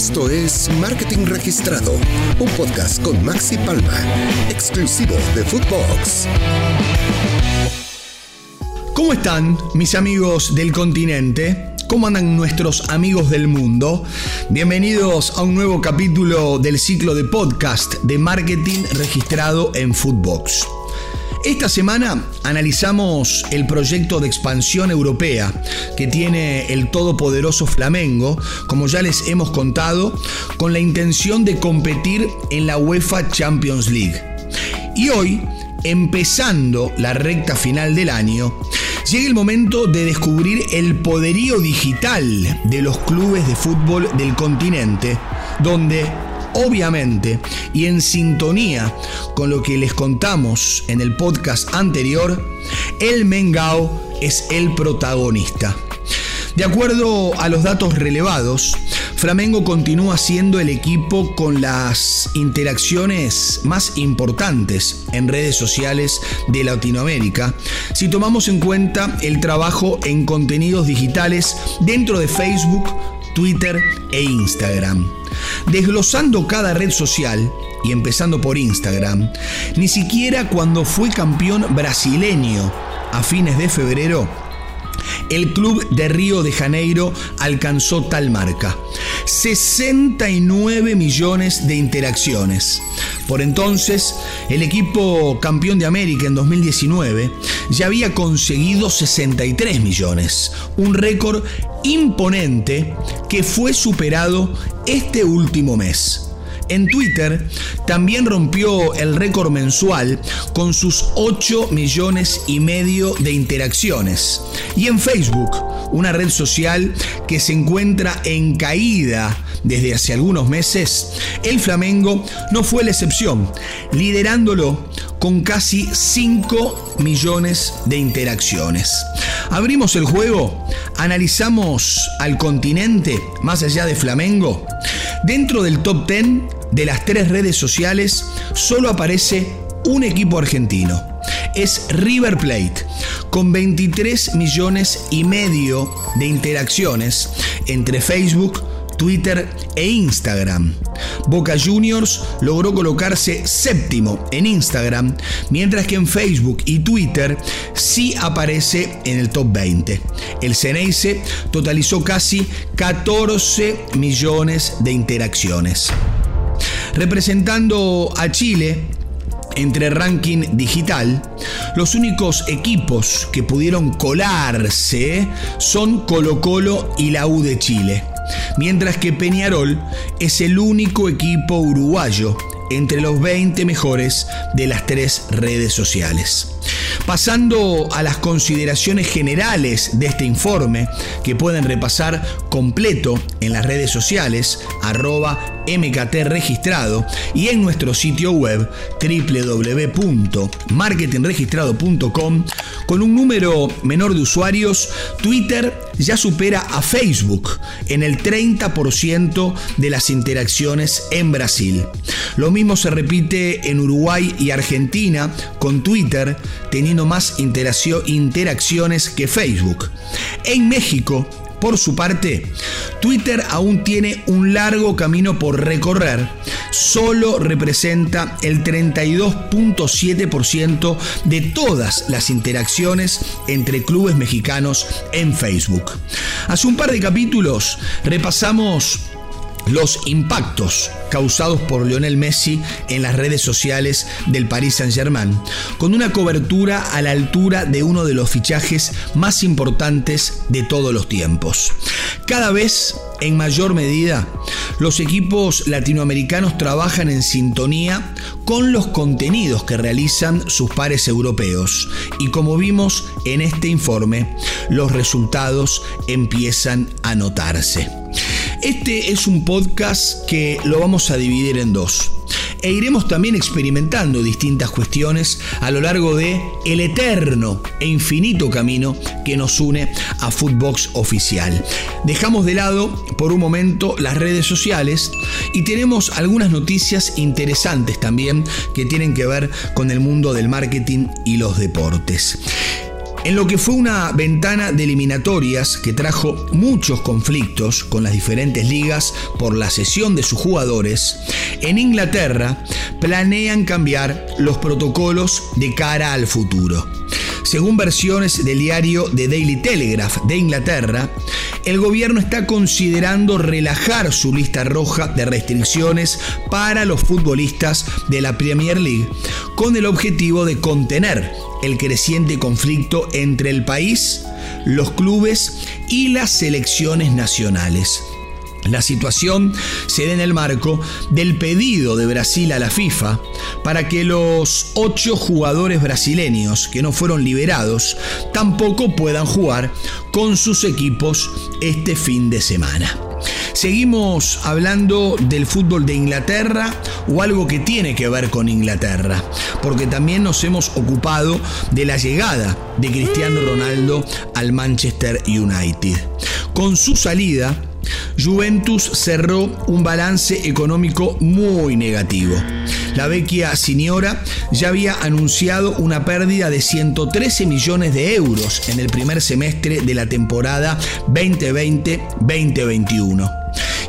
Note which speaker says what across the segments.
Speaker 1: Esto es Marketing Registrado, un podcast con Maxi Palma, exclusivo de Footbox.
Speaker 2: ¿Cómo están mis amigos del continente? ¿Cómo andan nuestros amigos del mundo? Bienvenidos a un nuevo capítulo del ciclo de podcast de marketing registrado en Footbox. Esta semana analizamos el proyecto de expansión europea que tiene el todopoderoso Flamengo, como ya les hemos contado, con la intención de competir en la UEFA Champions League. Y hoy, empezando la recta final del año, llega el momento de descubrir el poderío digital de los clubes de fútbol del continente, donde obviamente y en sintonía con lo que les contamos en el podcast anterior, el Mengao es el protagonista. De acuerdo a los datos relevados, Flamengo continúa siendo el equipo con las interacciones más importantes en redes sociales de Latinoamérica, si tomamos en cuenta el trabajo en contenidos digitales dentro de Facebook, Twitter e Instagram. Desglosando cada red social, y empezando por Instagram, ni siquiera cuando fue campeón brasileño a fines de febrero, el club de Río de Janeiro alcanzó tal marca. 69 millones de interacciones. Por entonces, el equipo campeón de América en 2019 ya había conseguido 63 millones, un récord imponente que fue superado este último mes. En Twitter también rompió el récord mensual con sus 8 millones y medio de interacciones. Y en Facebook, una red social que se encuentra en caída desde hace algunos meses, el Flamengo no fue la excepción, liderándolo con casi 5 millones de interacciones. Abrimos el juego, analizamos al continente más allá de Flamengo. Dentro del top 10 de las tres redes sociales solo aparece un equipo argentino. Es River Plate, con 23 millones y medio de interacciones entre Facebook, Twitter e Instagram. Boca Juniors logró colocarse séptimo en Instagram, mientras que en Facebook y Twitter sí aparece en el top 20. El Ceneice totalizó casi 14 millones de interacciones. Representando a Chile, entre ranking digital, los únicos equipos que pudieron colarse son Colo Colo y la U de Chile mientras que Peñarol es el único equipo uruguayo entre los 20 mejores de las tres redes sociales. Pasando a las consideraciones generales de este informe, que pueden repasar completo en las redes sociales, arroba MKT registrado y en nuestro sitio web www.marketingregistrado.com con un número menor de usuarios, Twitter ya supera a Facebook en el 30% de las interacciones en Brasil. Lo mismo se repite en Uruguay y Argentina con Twitter teniendo más interacciones que Facebook. En México, por su parte, Twitter aún tiene un largo camino por recorrer. Solo representa el 32.7% de todas las interacciones entre clubes mexicanos en Facebook. Hace un par de capítulos repasamos los impactos causados por Lionel Messi en las redes sociales del Paris Saint-Germain, con una cobertura a la altura de uno de los fichajes más importantes de todos los tiempos. Cada vez, en mayor medida, los equipos latinoamericanos trabajan en sintonía con los contenidos que realizan sus pares europeos y como vimos en este informe, los resultados empiezan a notarse. Este es un podcast que lo vamos a dividir en dos. E iremos también experimentando distintas cuestiones a lo largo de el eterno e infinito camino que nos une a Footbox Oficial. Dejamos de lado por un momento las redes sociales y tenemos algunas noticias interesantes también que tienen que ver con el mundo del marketing y los deportes. En lo que fue una ventana de eliminatorias que trajo muchos conflictos con las diferentes ligas por la cesión de sus jugadores, en Inglaterra planean cambiar los protocolos de cara al futuro. Según versiones del diario The Daily Telegraph de Inglaterra, el gobierno está considerando relajar su lista roja de restricciones para los futbolistas de la Premier League con el objetivo de contener el creciente conflicto entre el país, los clubes y las selecciones nacionales. La situación se da en el marco del pedido de Brasil a la FIFA para que los ocho jugadores brasileños que no fueron liberados tampoco puedan jugar con sus equipos este fin de semana. Seguimos hablando del fútbol de Inglaterra o algo que tiene que ver con Inglaterra, porque también nos hemos ocupado de la llegada de Cristiano Ronaldo al Manchester United. Con su salida, Juventus cerró un balance económico muy negativo. La vecchia señora ya había anunciado una pérdida de 113 millones de euros en el primer semestre de la temporada 2020-2021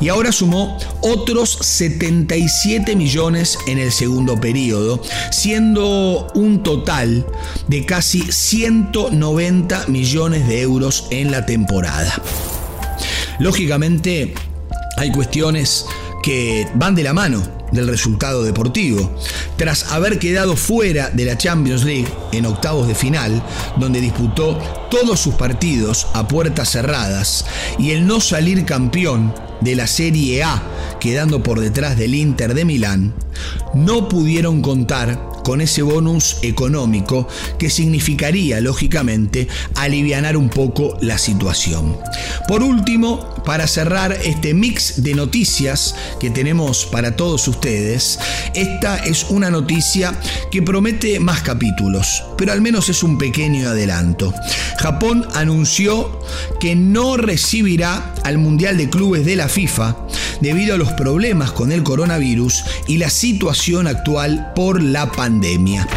Speaker 2: y ahora sumó otros 77 millones en el segundo periodo, siendo un total de casi 190 millones de euros en la temporada. Lógicamente, hay cuestiones que van de la mano del resultado deportivo. Tras haber quedado fuera de la Champions League en octavos de final, donde disputó todos sus partidos a puertas cerradas, y el no salir campeón de la Serie A, quedando por detrás del Inter de Milán, no pudieron contar con ese bonus económico que significaría, lógicamente, aliviar un poco la situación. Por último, para cerrar este mix de noticias que tenemos para todos ustedes, esta es una noticia que promete más capítulos, pero al menos es un pequeño adelanto. Japón anunció que no recibirá al Mundial de Clubes de la FIFA debido a los problemas con el coronavirus y la situación actual por la pandemia.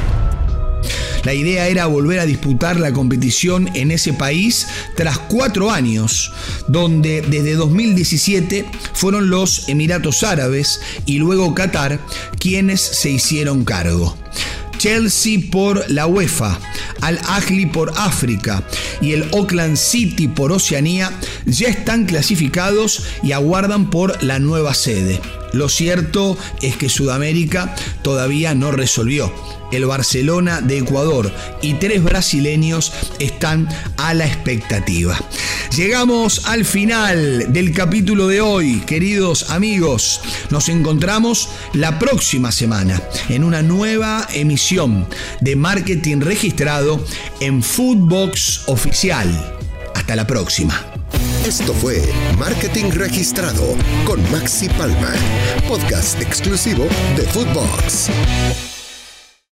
Speaker 2: La idea era volver a disputar la competición en ese país tras cuatro años, donde desde 2017 fueron los Emiratos Árabes y luego Qatar quienes se hicieron cargo. Chelsea por la UEFA, Al Ahly por África y el Auckland City por Oceanía ya están clasificados y aguardan por la nueva sede. Lo cierto es que Sudamérica todavía no resolvió. El Barcelona de Ecuador y tres brasileños están a la expectativa. Llegamos al final del capítulo de hoy, queridos amigos. Nos encontramos la próxima semana en una nueva emisión de Marketing Registrado en Foodbox Oficial. Hasta la próxima.
Speaker 1: Esto fue Marketing Registrado con Maxi Palma, podcast exclusivo de Footbox.